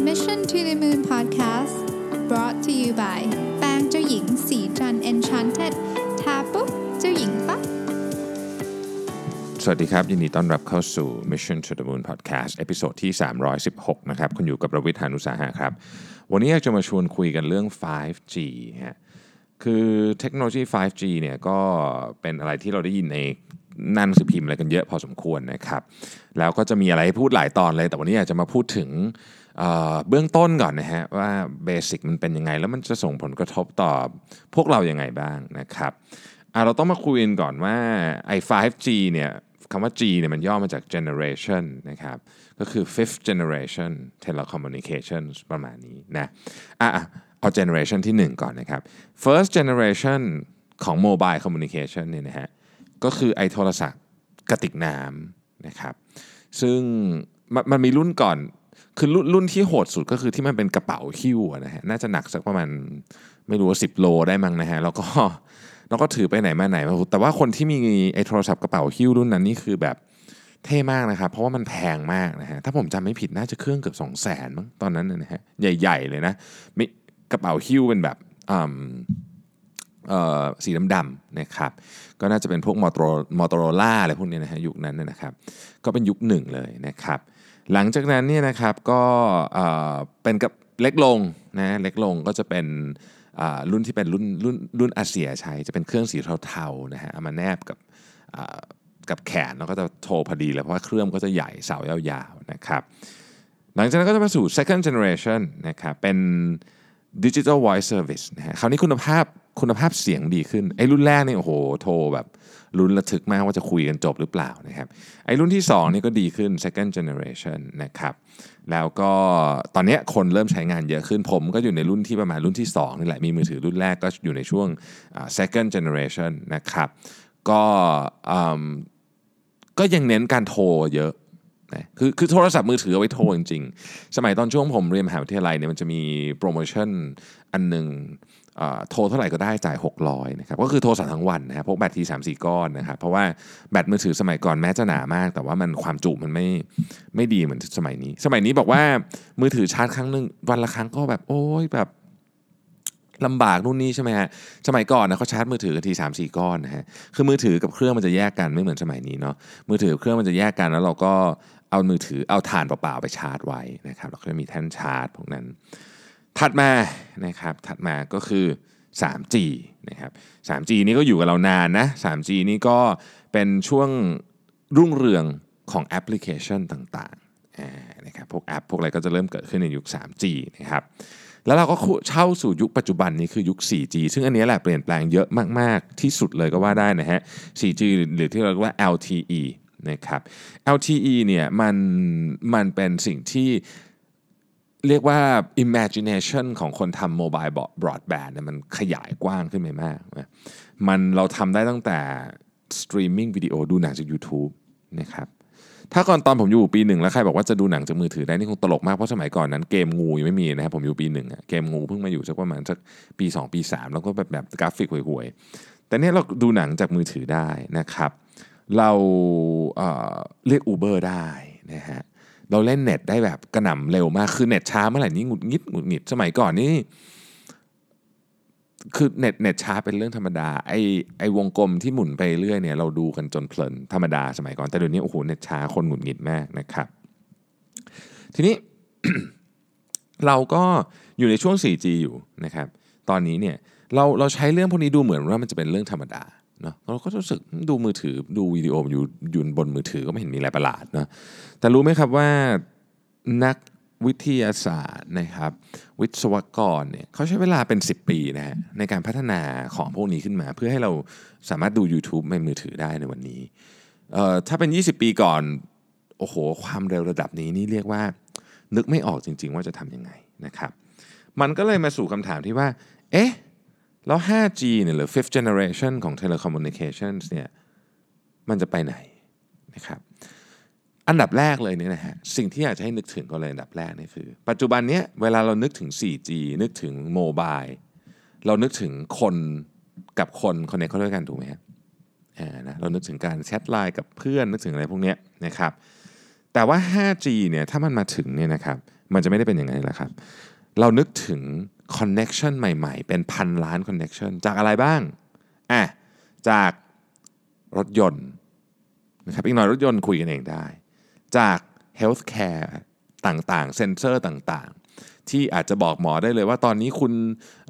Mission to the Moon Podcast brought to you by แป้งเจ้าหญิงศรีจันทร์ Enchanted ทาปุ๊บเจ้าหญิงปั๊บสวัสดีครับ ยินดีต้อนรับเข้าสู่ Mission to the Moon Podcast episode ที่ 316 นะครับ คุณอยู่กับรวิศ หาญอุตสาหะครับ วันนี้อยากจะมาชวนคุยกันเรื่อง 5G ฮะคือเทคโนโลยี 5G เนี่ยก็เป็นอะไรที่เราได้ยินใน หนังสือพิมพ์อะไรกันเยอะพอสมควรนะครับ แล้วก็จะมีอะไรให้พูดหลายตอนเลย แต่วันนี้อยากจะมาพูดถึงเเบื้องต้นก่อนนะฮะว่าเบสิกมันเป็นยังไง แล้วมันจะส่งผลกระทบต่อพวกเรายังไงบ้างนะครับเราต้องมาคุยกันก่อนว่าไอ้ 5G เนี่ยคำว่า G เนี่ยมันย่อมาจาก generation นะครับ ก็คือ fifth generation telecommunications ประมาณนี้นะอะอะเอา generation ที่ 1 ก่อนนะครับ first generation ของ mobile communication เนี่ยนะฮะ ก็คือไอ้โทรศัพท์กระติกน้ำนะครับซึ่งมันมันมีรุ่นก่อนคือรุ่นรุ่นที่โหดสุดก็คือที่มันเป็นกระเป๋าหิ้วนะฮะน่าจะหนักสักประมาณไม่รู้ว่าสิบโลได้มั้งนะฮะแล้วก็แล้วก็ถือไปไหนมาไหนมาแต่ว่าคนที่มีไอ้โทรศัพท์กระเป๋าหิ้วรุ่นนั้นนี่คือแบบเท่มากนะครับ เพราะว่ามันแพงมากนะฮะถ้าผมจำไม่ผิดน่าจะเครื่องเกือบ2 0 0แสนมั้งตอนนั้นนะฮะใหญ่ ๆ เลยนะมีกระเป๋าหิ้วเป็นแบบอืมเอ่อ สีดำๆนะครับก็น่าจะเป็นพวกมอเตอร์ Motorola อะไรพวกนี้นะฮะยุคนั้นนะครับ ก็เป็นยุคหนึ่งเลยนะครับ หลังจากนั้นเนี่ยนะครับก็เป็นกับเล็กลงนะเล็กลงก็จะเป็นรุ่นที่เป็นรุ่นรุ่นรุ่นอาเสี่ยใช้ จะเป็นเครื่องสีเทาๆนะฮะมาแนบกับกับแขนแล้วก็จะโทรพอดีเลยเพราะว่าเครื่องก็จะใหญ่เสายาวๆนะครับหลังจากนั้นก็จะมาสู่ second generation นะครับเป็น digital voice service นะฮะคราวนี้คุณภาพ คุณภาพเสียงดีขึ้นไอ้รุ่นแรกเนี่ยโอ้โหโทรแบบลุ้นระทึกมากว่าจะคุยกันจบหรือเปล่านะครับไอ้รุ่นที่2นี่ก็ดีขึ้น second generation นะครับแล้วก็ตอนนี้คนเริ่มใช้งานเยอะขึ้นผมก็อยู่ในรุ่นที่ประมาณรุ่นที่2นี่แหละมีมือถือรุ่นแรกก็อยู่ในช่วง second generation นะครับก็อืมก็ยังเน้นการโทรเยอะนะคือคือโทรศัพท์มือถือเอาไว้โทรจริงๆ สมัยตอนช่วงผมเรียนมหาวิทยาลัยเนี่ยมันจะมีโปรโมชั่นอันหนึ่ง โทรเท่าไหร่ก็ได้จ่าย 600นะครับก็คือโทรสั่งทั้งวันนะครับพกแบตที3 4ก้อนนะครับเพราะว่าแบตมือถือสมัยก่อนแม้จะหนามาก แต่ว่ามันความจุมันไม่ไม่ดีเหมือนสมัยนี้ สมัยนี้บอกว่ามือถือชาร์จครั้งหนึ่งวันละครั้งก็แบบโอ้ยแบบลำบากนู่นนี่ใช่ไหมฮะ สมัยก่อนนะเขาชาร์จมือถือทีสามสี่ก้อนนะฮะ คือมือถือกับเครื่องมันจะแยกกันไม่เหมือนสมัยนี้เนาะ มือถือกับเครื่องมันจะแยกกันแล้วเราก็เอามือถือเอาถ่านเปล่าๆไปชาร์จไว้นะครับแล้วก็จะมีแท่นชาร์จพวกนั้น ถัดมานะครับถัดมาก็คือ 3G นะครับ 3G นี่ก็อยู่กับเรานานนะ 3G นี่ก็เป็นช่วงรุ่งเรืองของแอปพลิเคชันต่างๆอ่านะครับพวกแอปพวกอะไรก็จะเริ่มเกิดขึ้นในยุค 3G นะครับแล้วเราก็เข้าสู่ยุคปัจจุบันนี้คือยุค 4G ซึ่งอันนี้แหละเปลี่ยนแปลงเยอะมาก ๆ ที่สุดเลยก็ว่าได้นะฮะ 4G หรือที่เราเรียกว่า LTE นะครับ LTE เนี่ยมันมันเป็นสิ่งที่ เรียกว่า imagination ของคนทำ mobile broadband เนี่ยมันขยายกว้างขึ้นไปมากนะมันเราทำได้ตั้งแต่ streaming video ดูหนังจาก YouTube นะครับถ้าก่อนตอนผมอยู่ปีหนึ่งแล้วใครบอกว่าจะดูหนังจากมือถือได้นี่คงตลกมากเพราะสมัยก่อนนั้นเกมงูยังไม่มีนะครับผมอยู่ปีหนึ่งเกมงูเพิ่งมาอยู่สักประมาณสักปี 2 ปี 3 แล้วก็แบบแบบกราฟิกห่วยๆ แต่เนี่ยเราดูหนังจากมือถือได้นะครับ เราเเรียก Uber ได้นะฮะ เราเล่นเน็ตได้แบบกระหน่ำเร็วมาก คือเน็ตช้าเมื่อไหร่นี่หงุดหงิดหงุดหงิดสมัยก่อนนี่คือเน็ตเน็ตช้าเป็นเรื่องธรรมดาไอไอวงกลมที่หมุนไปเรื่อยเนี่ยเราดูกันจนเพลินธรรมดาสมัยก่อนแต่เดี๋ยวนี้โอ้โหเน็ตช้าคนหงุดหงิดมากนะครับ ทีนี้เราก็อยู่ในช่วง 4G อยู่นะครับ ตอนนี้เนี่ยเราเราใช้เรื่องพวกนี้ดูเหมือนว่ามันจะเป็นเรื่องธรรมดา นะเราก็รู้สึกดูมือถือดูวิดีโออยู่ยู่บนมือถือก็ไม่เห็นมีอะไรประหลาดนะแต่รู้ไหมครับว่านักวิทยาศาสตร์นะครับ วิศวกรเนี่ยเขาใช้เวลาเป็น 10 ปีนะฮะในการพัฒนาของพวกนี้ขึ้นมา เพื่อให้เราสามารถดู YouTube ในมือถือได้ในวันนี้เอ่อถ้าเป็น 20 ปีก่อน โอ้โห ความเร็วระดับนี้นี่เรียกว่า นึกไม่ออกจริง ๆ ว่าจะทำยังไงนะครับ มันก็เลยมาสู่คำถามที่ว่า เอ๊ะ แล้ว 5G เนี่ยหรือ fifth generation ของ telecommunications เนี่ยมันจะไปไหนนะครับอันดับแรกเลยเนี่ยนะฮะสิ่งที่อยากจะให้นึกถึงก็เลยอันดับแรกนี่คือ ปัจจุบันเนี้ยเวลาเรานึกถึง 4G นึกถึงโมบายเรานึกถึงคนกับคนคนในเขาด้วยกันถูกไหมฮะอ่านะเรานึกถึงการแชทไลน์กับเพื่อนนึกถึงอะไรพวกเนี้ยนะครับแต่ว่า 5G เนี่ยถ้ามันมาถึงเนี่ยนะครับมันจะไม่ได้เป็นอย่างนั้นแหละครับ เรานึกถึง connection ใหม่ๆ เป็นพันล้าน connection จากอะไรบ้างอะจากรถยนต์นะครับอีกหน่อยรถยนต์คุยกันเองได้ จาก healthcare ต่างๆ เซนเซอร์ต่างๆ ที่อาจจะบอกหมอได้เลยว่าตอนนี้คุณ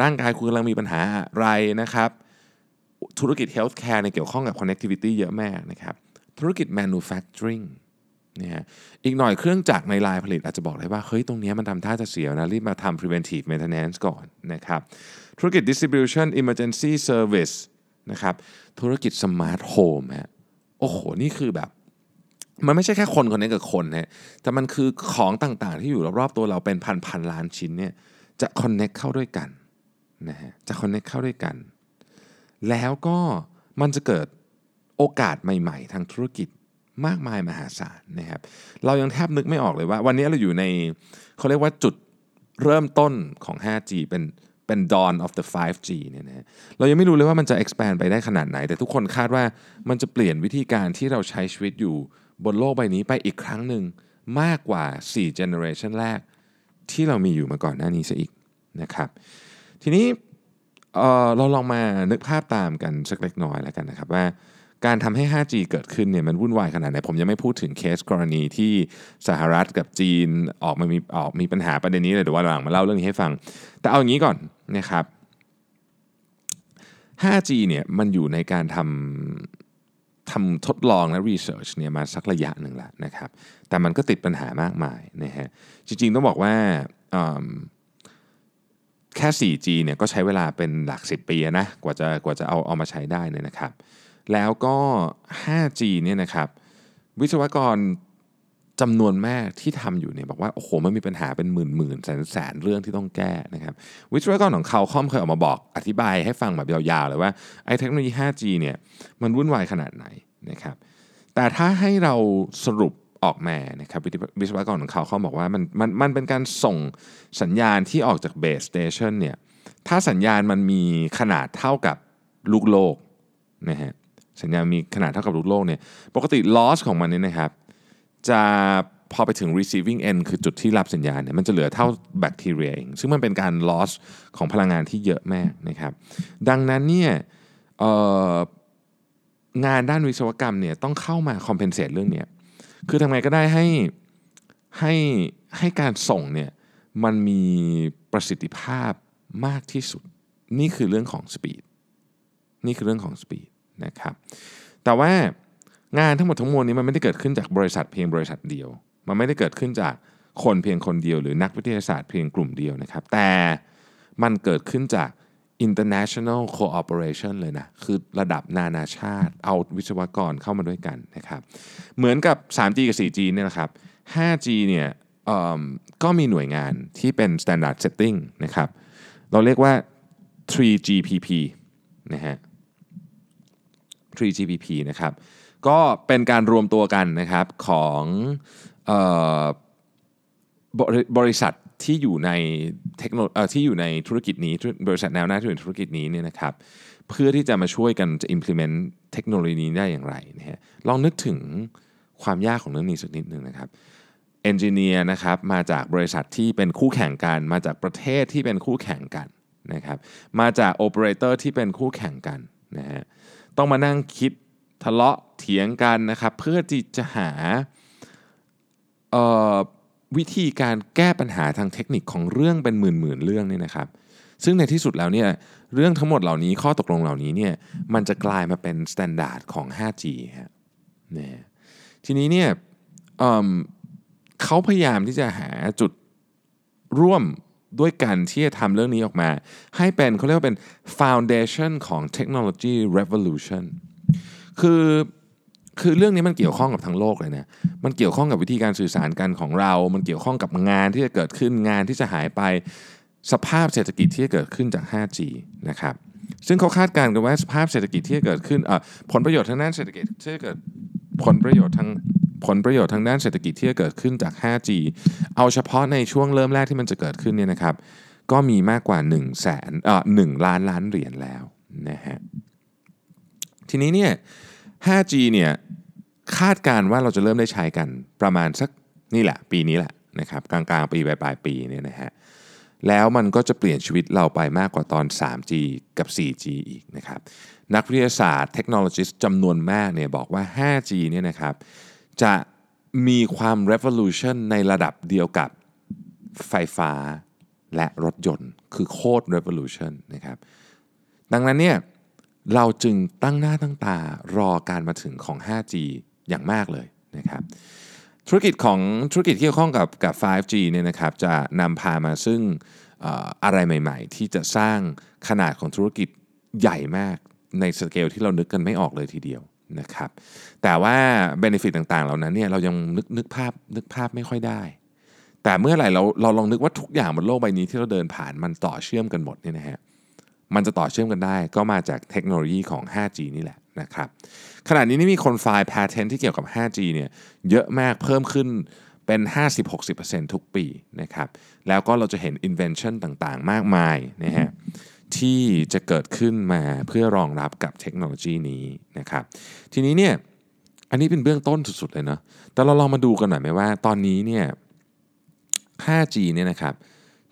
ร่างกายคุณกำลังมีปัญหาอะไรนะครับธุรกิจ healthcare เนี่ยเกี่ยวข้องกับ connectivity เยอะมากนะครับ ธุรกิจ manufacturing นะฮะอีกหน่อยเครื่องจักรในลายผลิตอาจจะบอกได้ว่าเฮ้ยตรงนี้มันทำท่าจะเสียนะรีบมาทำ preventive maintenance ก่อนนะครับธุรกิจ distribution emergency service นะครับธุรกิจ smart home ฮะโอ้โห นี่คือแบบ มันไม่ใช่แค่คนคนนี้กับคนนะแต่มันคือของต่างๆ ที่อยู่รอบๆตัวเราเป็นพันพันล้านชิ้นเนี่ยจะ connect เข้าด้วยกันนะฮะจะ connect เข้าด้วยกัน แล้วก็มันจะเกิดโอกาสใหม่ ๆ ทางธุรกิจ มากมายมหาศาลนะครับเรายังแทบนึกไม่ออกเลยว่า วันนี้เราอยู่ในเขาเรียกว่าจุดเริ่มต้นของ 5G เป็นเป็น dawn of the 5G เนี่ยนะเรายังไม่รู้เลยว่ามันจะ expand ไปได้ขนาดไหน แต่ทุกคนคาดว่ามันจะเปลี่ยนวิธีการที่เราใช้ชีวิตอยู่บนโลกใบนี้ไปอีกครั้งหนึ่งมากกว่า 4 generation แรกที่เรามีอยู่มาก่อนหน้านี้ซะอีกนะครับ ทีนี้เเราลองมานึกภาพตามกันสักเล็กน้อยแล้วกันนะครับว่า การทำให้ 5G เกิดขึ้นเนี่ยมันวุ่นวายขนาดไหน ผมยังไม่พูดถึงเคสกรณีที่สหรัฐกับจีนออกมามีออกมีปัญหาประเด็นนี้เลยเดี๋ยววันหลังมาเล่าเรื่องนี้ให้ฟัง แต่เอาอย่างนี้ก่อนนะครับ 5G เนี่ยมันอยู่ในการทำทำทดลองและรีเสิร์ชเนี่ยมาสักระยะหนึ่งแล้วนะครับ แต่มันก็ติดปัญหามากมายนะฮะ จริงๆต้องบอกว่าแค่ 4G เนี่ยก็ใช้เวลาเป็นหลัก 10 ปีนะ กว่าจะกว่าจะเอาเอามาใช้ได้เนี่ยนะครับ แล้วก็ 5G เนี่ยนะครับวิศวกรจำนวนแม่ที่ทำอยู่เนี่ยบอกว่าโอ้โหมันมีปัญหาเป็นหมื่นหมื่นแสนแสนเรื่องที่ต้องแก้นะครับวิศวกรของเขาคอมเคยออกมาบอกอธิบายให้ฟังแบบยาวๆเลยว่าไอ้เทคโนโลยี 5G เนี่ยมันวุ่นวายขนาดไหนนะครับแต่ถ้าให้เราสรุปออกมานะครับวิศวกรของเขาเขาบอกว่ามันมันมันเป็นการส่งสัญญาณที่ออกจากเบสสเตชันเนี่ยถ้าสัญญาณมันมีขนาดเท่ากับลูกโลกนะฮะ สัญญาณมีขนาดเท่ากับลูกโลกเนี่ยปกติ loss ของมันเนี่ยนะครับจะพอไปถึง receiving end คือจุดที่รับสัญญาณเนี่ยมันจะเหลือเท่าแบคทีเรียเอง ซึ่งมันเป็นการ loss ของพลังงานที่เยอะมากนะครับดังนั้นเนี่ยงานด้านวิศวกรรมเนี่ยต้องเข้ามา compensate เรื่องนี้คือทำไงก็ได้ให้ให้ให้การส่งเนี่ยมันมีประสิทธิภาพมากที่สุด นี่คือเรื่องของ speed นี่คือเรื่องของ speed นะครับ แต่ว่างานทั้งหมดทั้งมวลนี้มันไม่ได้เกิดขึ้นจากบริษัทเพียงบริษัทเดียว มันไม่ได้เกิดขึ้นจากคนเพียงคนเดียว หรือนักวิทยาศาสตร์เพียงกลุ่มเดียวนะครับ แต่มันเกิดขึ้นจาก international cooperation เลยนะ คือระดับนานาชาติ เอาวิศวกรเข้ามาด้วยกันนะครับ เหมือนกับ 3G กับ 4G เนี่ยนะครับ 5G เนี่ยก็มีหน่วยงานที่เป็น standard setting นะครับ เราเรียกว่า 3GPP นะฮะ 3GPP นะครับก็เป็นการรวมตัวกันนะครับของบริษัทที่อยู่ในเทคโนโลยีที่อยู่ในธุรกิจนี้บริษัทแนวหน้าที่อยู่ในธุรกิจนี้เนี่ยนะครับเพื่อที่จะมาช่วยกันจะ implement เทคโนโลยีนี้ได้อย่างไรนะฮะลองนึกถึงความยากของเรื่องนี้สักนิดหนึ่งนะครับเอนจิเนียร์นะครับมาจากบริษัทที่เป็นคู่แข่งกัน มาจากประเทศที่เป็นคู่แข่งกันนะครับมาจากโอเปอเรเตอร์ที่เป็นคู่แข่งกันนะฮะ ต้องมานั่งคิดทะเลาะเถียงกันนะครับ เพื่อที่จะหาวิธีการแก้ปัญหาทางเทคนิคของเรื่องเป็นหมื่นๆเรื่องนี่นะครับ ซึ่งในที่สุดแล้วเนี่ยเรื่องทั้งหมดเหล่านี้ข้อตกลงเหล่านี้เนี่ยมันจะกลายมาเป็นมาตรฐานของ 5G ฮะนะทีนี้เนี่ยเเขาพยายามที่จะหาจุดร่วม ด้วยกันที่จะทำเรื่องนี้ออกมา ให้เป็นเขาเรียกว่าเป็น foundation ของ technology revolution คือคือเรื่องนี้มันเกี่ยวข้องกับทั้งโลกเลยนะ มันเกี่ยวข้องกับวิธีการสื่อสารกันของเรา มันเกี่ยวข้องกับงานที่จะเกิดขึ้น งานที่จะหายไป สภาพเศรษฐกิจที่จะเกิดขึ้นจาก 5G นะครับ ซึ่งเขาคาดการณ์กันว่าสภาพเศรษฐกิจที่จะเกิดขึ้นผลประโยชน์ทางด้านเศรษฐกิจที่จะเกิดผลประโยชน์ทาง ผลประโยชน์ทางด้านเศรษฐกิจที่จะเกิดขึ้นจาก 5G เอาเฉพาะในช่วงเริ่มแรกที่มันจะเกิดขึ้นเนี่ยนะครับ ก็มีมากกว่า1 0 0 0 0แสนเอ่อ1ล้านล้านเหรียญแล้วนะฮะ ทีนี้เนี่ย 5G เนี่ยคาดการว่าเราจะเริ่มได้ใช้กันประมาณสักนี่แหละ ปีนี้แหละนะครับกลางๆ ปีปลายๆปีเนี่ยนะฮะแล้วมันก็จะเปลี่ยนชีวิตเราไปมากกว่าตอน 3G กับ 4G อีกนะครับ นักวิทยาศาสตร์เทคโนโลยีจำนวนมากเนี่ยบอกว่า 5G เนี่ยนะครับ จะมีความ revolution ในระดับเดียวกับไฟฟ้าและรถยนต์ คือโคตร revolution นะครับ ดังนั้นเนี่ยเราจึงตั้งหน้าตั้งตารอการมาถึงของ 5G อย่างมากเลยนะครับธุรกิจของธุรกิจที่เกี่ยวข้องกับกับ 5G เนี่ยนะครับจะนำพามาซึ่งเอ่ออะไรใหม่ ๆ ที่จะสร้างขนาดของธุรกิจใหญ่มากในสเกลที่เรานึกกันไม่ออกเลยทีเดียว นะครับแต่ว่าเบนฟิตต่างๆ เหล่านั้นเนี่ยเรายังนึกนึกภาพนึกภาพไม่ค่อยได้ แต่เมื่อไหร่เราเราลองนึกว่าทุกอย่างบนโลกใบนี้ที่เราเดินผ่านมันต่อเชื่อมกันหมดเนี่ยนะฮะมันจะต่อเชื่อมกันได้ก็มาจากเทคโนโลยีของ 5G นี่แหละนะครับขณะนี้นี่มีคนไฟล์ patent ที่เกี่ยวกับ 5G เนี่ยเยอะมากเพิ่มขึ้นเป็น 50-60%ทุกปีนะครับแล้วก็เราจะเห็น invention ต่างๆ มากมายนะฮะ ที่จะเกิดขึ้นมาเพื่อรองรับกับเทคโนโลยีนี้นะครับ ทีนี้เนี่ยอันนี้เป็นเบื้องต้นสุดๆเลยเนาะแต่เราลองมาดูกันหน่อยไหมว่า ตอนนี้เนี่ย 5G เนี่ยนะครับ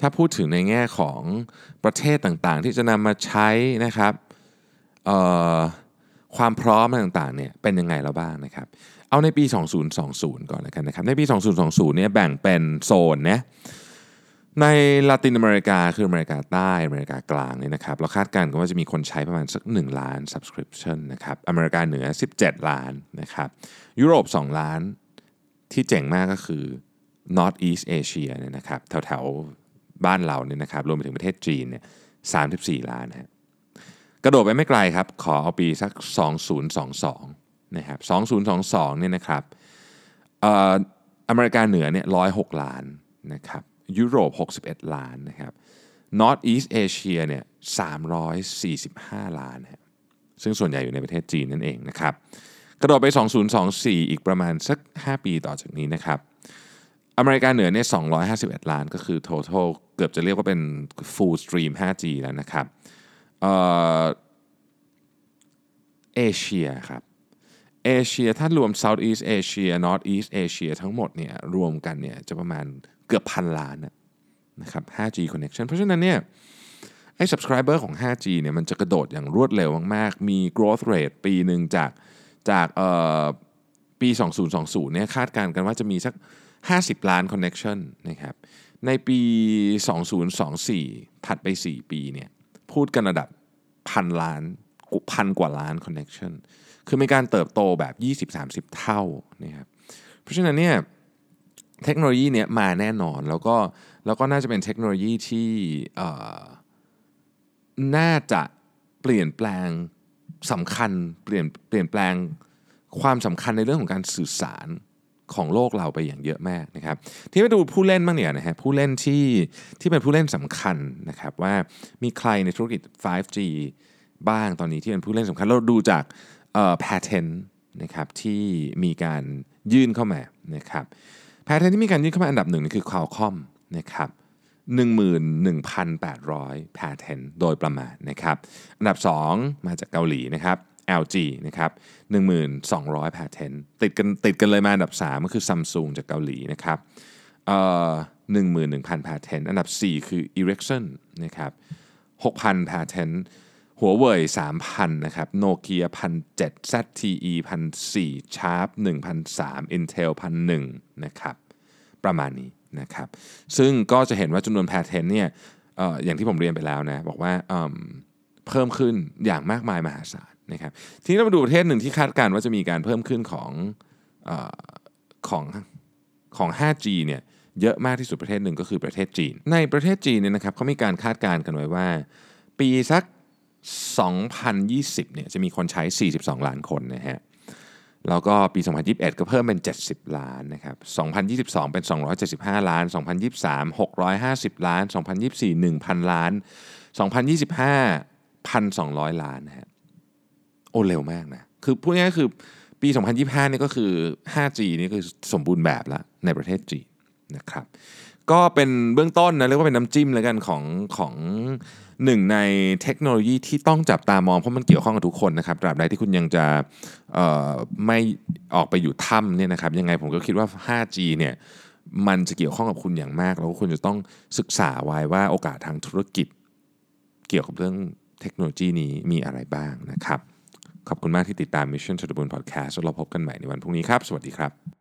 ถ้าพูดถึงในแง่ของประเทศต่างๆ ที่จะนำมาใช้นะครับความพร้อมต่างๆเนี่ยเป็นยังไงแล้วบ้างนะครับ เอาในปี 2020 ก่อนแล้วกันนะครับ ในปี 2020 เนี่ยแบ่งเป็นโซนนะ ในลาตินอเมริกาคืออเมริกาใต้อเมริกากลางเนี่ยนะครับเราคาดการณ์กันว่าจะมีคนใช้ประมาณสัก 1 ล้าน subscription นะครับอเมริกาเหนือ 17 ล้านนะครับยุโรป 2 ล้านที่เจ๋งมากก็คือ North East Asia เนี่ยนะครับแถวๆบ้านเราเนี่ยนะครับรวมไปถึงประเทศจีนเนี่ย34 ล้านนะกระโดดไปไม่ไกลครับ ขอเอาปีสัก 2022นะครับ2022เนี่ยนะครับเอ่ออเมริกาเหนือเนี่ย106 ล้านนะครับ ยุโรป 61 ล้านนะครับ North East Asia เนี่ย345 ล้านนะซึ่งส่วนใหญ่อยู่ในประเทศจีนนั่นเองนะครับ กระโดดไป 2024 อีกประมาณสัก 5 ปีต่อจากนี้นะครับ อเมริกาเหนือเนี่ย251 ล้านก็คือ total เกือบจะเรียกว่าเป็น full stream 5G แล้วนะครับ เอเชียครับ เอเชียถ้ารวม South East Asia North East Asia ทั้งหมดเนี่ยรวมกันเนี่ยจะประมาณ เกือบพันล้านนะครับ 5G connection เพราะฉะนั้นเนี่ยไอ้ subscriber ของ 5G เนี่ยมันจะกระโดดอย่างรวดเร็วมาก ๆ มี growth rate ปีหนึ่งจากจากปี 2020เนี่ยคาดการณ์กันว่าจะมีสัก 50 ล้าน connection นะครับ ในปี 2024 ถัดไป 4 ปีเนี่ยพูดกันระดับพันล้านพันกว่าล้าน connection คือมีการเติบโตแบบ 20-30 เท่านะครับ เพราะฉะนั้นเนี่ย เทคโนโลยีเนี้ยมาแน่นอนแล้วก็แล้วก็น่าจะเป็นเทคโนโลยีที่น่าจะเปลี่ยนแปลงสำคัญเปลี่ยนเปลี่ยนแปลงความสำคัญในเรื่องของการสื่อสารของโลกเราไปอย่างเยอะมากนะครับ ที่มาดูผู้เล่นบ้างเนี่ยนะฮะผู้เล่นที่ที่เป็นผู้เล่นสำคัญนะครับว่ามีใครในธุรกิจ 5G บ้างตอนนี้ที่เป็นผู้เล่นสำคัญเราดูจากเอ่อ patent นะครับที่มีการยื่นเข้ามานะครับ patent ที่มีการยื่นเข้ามาอันดับหนึ่งนี่คือ Qualcomm นะครับ11,800 patent โดยประมาณนะครับ อันดับ 2 มาจากเกาหลีนะครับ LG นะครับ1,200 patent ติดกันติดกันเลยมาอันดับ 3 ก็คือ Samsung จากเกาหลีนะครับเอ่อ11,000 patent อันดับ 4 คือ Ericsson นะครับ6,000 patent หัวเว่ย3,000 นะครับโนเกีย1,700 ZTE 1,400 Sharp 1,300 Intel 1,001 นะครับ ประมาณนี้นะครับ ซึ่งก็จะเห็นว่าจำนวน patent เนี่ยอออย่างที่ผมเรียนไปแล้วนะ บอกว่าเเพิ่มขึ้นอย่างมากมายมหาศาลนะครับ ทีนี้เรามาดูประเทศหนึ่งที่คาดการณ์ว่าจะมีการเพิ่มขึ้นของอของของ 5G เนี่ยเยอะมากที่สุดประเทศหนึ่งก็คือประเทศจีน ในประเทศจีนเนี่ยนะครับเขามีการคาดการณ์กันไว้ว่า ปีสัก 2020เนี่ยจะมีคนใช้ 42 ล้านคนนะฮะแล้วก็ปี 2021 ก็เพิ่มเป็น 70 ล้านนะครับ 2022 เป็น 275 ล้าน 2023 650 ล้าน 2024 1,000 ล้าน 2025 1,200 ล้านนะฮะโอ้เร็วมากนะ คือพูดง่ายๆคือปี 2025 นี่ก็คือ 5G นี่คือสมบูรณ์แบบแล้วในประเทศจีนนะครับ ก็เป็นเบื้องต้นนะเรียกว่าเป็นน้ำจิ้มแล้วกันของของหนึ่งในเทคโนโลยีที่ต้องจับตามองเพราะมันเกี่ยวข้องกับทุกคนนะครับตราบใดที่คุณยังจะไม่ออกไปอยู่ถ้ำเนี่ยนะครับยังไงผมก็คิดว่า 5G เนี่ยมันจะเกี่ยวข้องกับคุณอย่างมาก แล้วคุณจะต้องศึกษาไว้ว่าโอกาสทางธุรกิจ เกี่ยวกับเรื่องเทคโนโลยีนี้มีอะไรบ้างนะครับ ขอบคุณมากที่ติดตาม Mission to the Moon Podcast แล้วเราพบกันใหม่ในวันพรุ่งนี้ครับ สวัสดีครับ